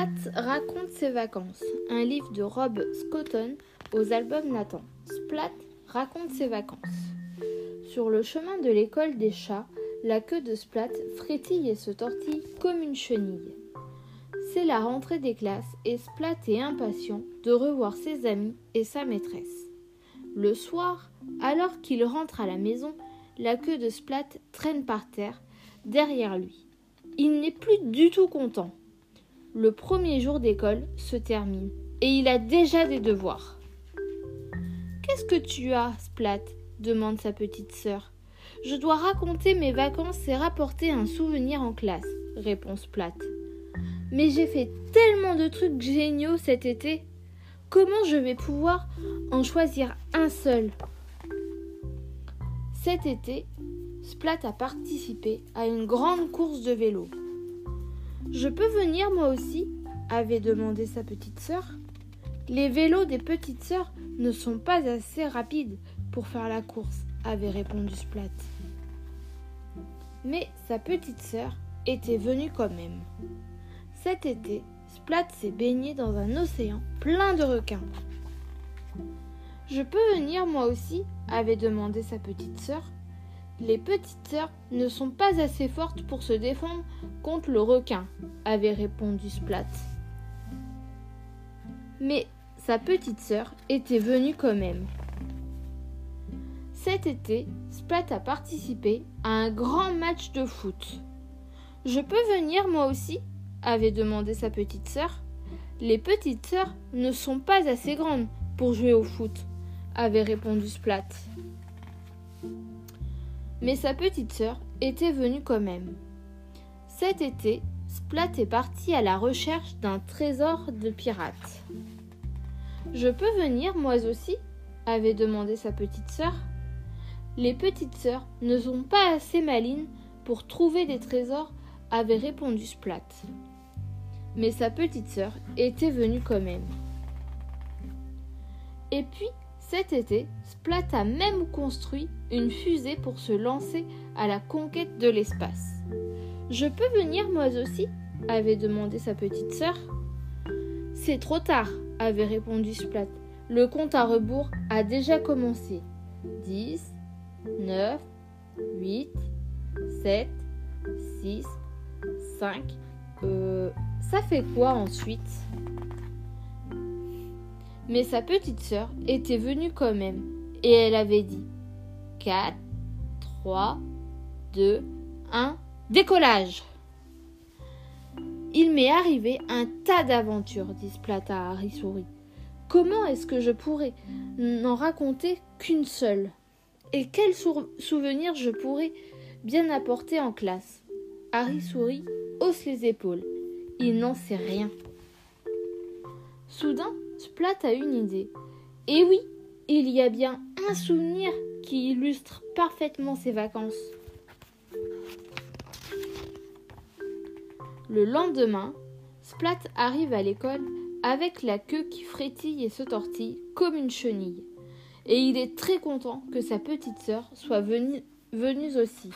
Splat raconte ses vacances, un livre de Rob Scotton aux albums Nathan. Splat raconte ses vacances. Sur le chemin de l'école des chats, la queue de Splat frétille et se tortille comme une chenille. C'est la rentrée des classes et Splat est impatient de revoir ses amis et sa maîtresse. Le soir, alors qu'il rentre à la maison, la queue de Splat traîne par terre derrière lui. Il n'est plus du tout content. Le premier jour d'école se termine et il a déjà des devoirs. Qu'est-ce que tu as, Splat? demande sa petite sœur. Je dois raconter mes vacances et rapporter un souvenir en classe, répond Splat. Mais j'ai fait tellement de trucs géniaux cet été. Comment je vais pouvoir en choisir un seul? Cet été, Splat a participé à une grande course de vélo. Je peux venir moi aussi avait demandé sa petite sœur. Les vélos des petites sœurs ne sont pas assez rapides pour faire la course, avait répondu Splat. Mais sa petite sœur était venue quand même. Cet été, Splat s'est baigné dans un océan plein de requins. Je peux venir moi aussi avait demandé sa petite sœur. Les petites sœurs ne sont pas assez fortes pour se défendre contre le requin, avait répondu Splat. Mais sa petite sœur était venue quand même. Cet été, Splat a participé à un grand match de foot. Je peux venir moi aussi? avait demandé sa petite sœur. Les petites sœurs ne sont pas assez grandes pour jouer au foot, avait répondu Splat. Mais sa petite sœur était venue quand même. Cet été, Splat est parti à la recherche d'un trésor de pirates. Je peux venir, moi aussi avait demandé sa petite sœur. Les petites sœurs ne sont pas assez malines pour trouver des trésors, avait répondu Splat. Mais sa petite sœur était venue quand même. Et puis, cet été, Splat a même construit une fusée pour se lancer à la conquête de l'espace. Je peux venir moi aussi avait demandé sa petite sœur. C'est trop tard, avait répondu Splat. Le compte à rebours a déjà commencé. 10, 9, 8, 7, 6, 5. Euh, ça fait quoi ensuite? Mais sa petite sœur était venue quand même et elle avait dit 4, 3, 2, 1, décollage Il m'est arrivé un tas d'aventures, dit Splata à Harry. Comment est-ce que je pourrais n'en raconter qu'une seule? Et quel souvenir je pourrais bien apporter en classe? Harry Souris hausse les épaules. Il n'en sait rien. Soudain, Splat a une idée. Et oui, il y a bien un souvenir qui illustre parfaitement ses vacances. Le lendemain, Splat arrive à l'école avec la queue qui frétille et se tortille comme une chenille. Et il est très content que sa petite sœur soit venue, venue aussi.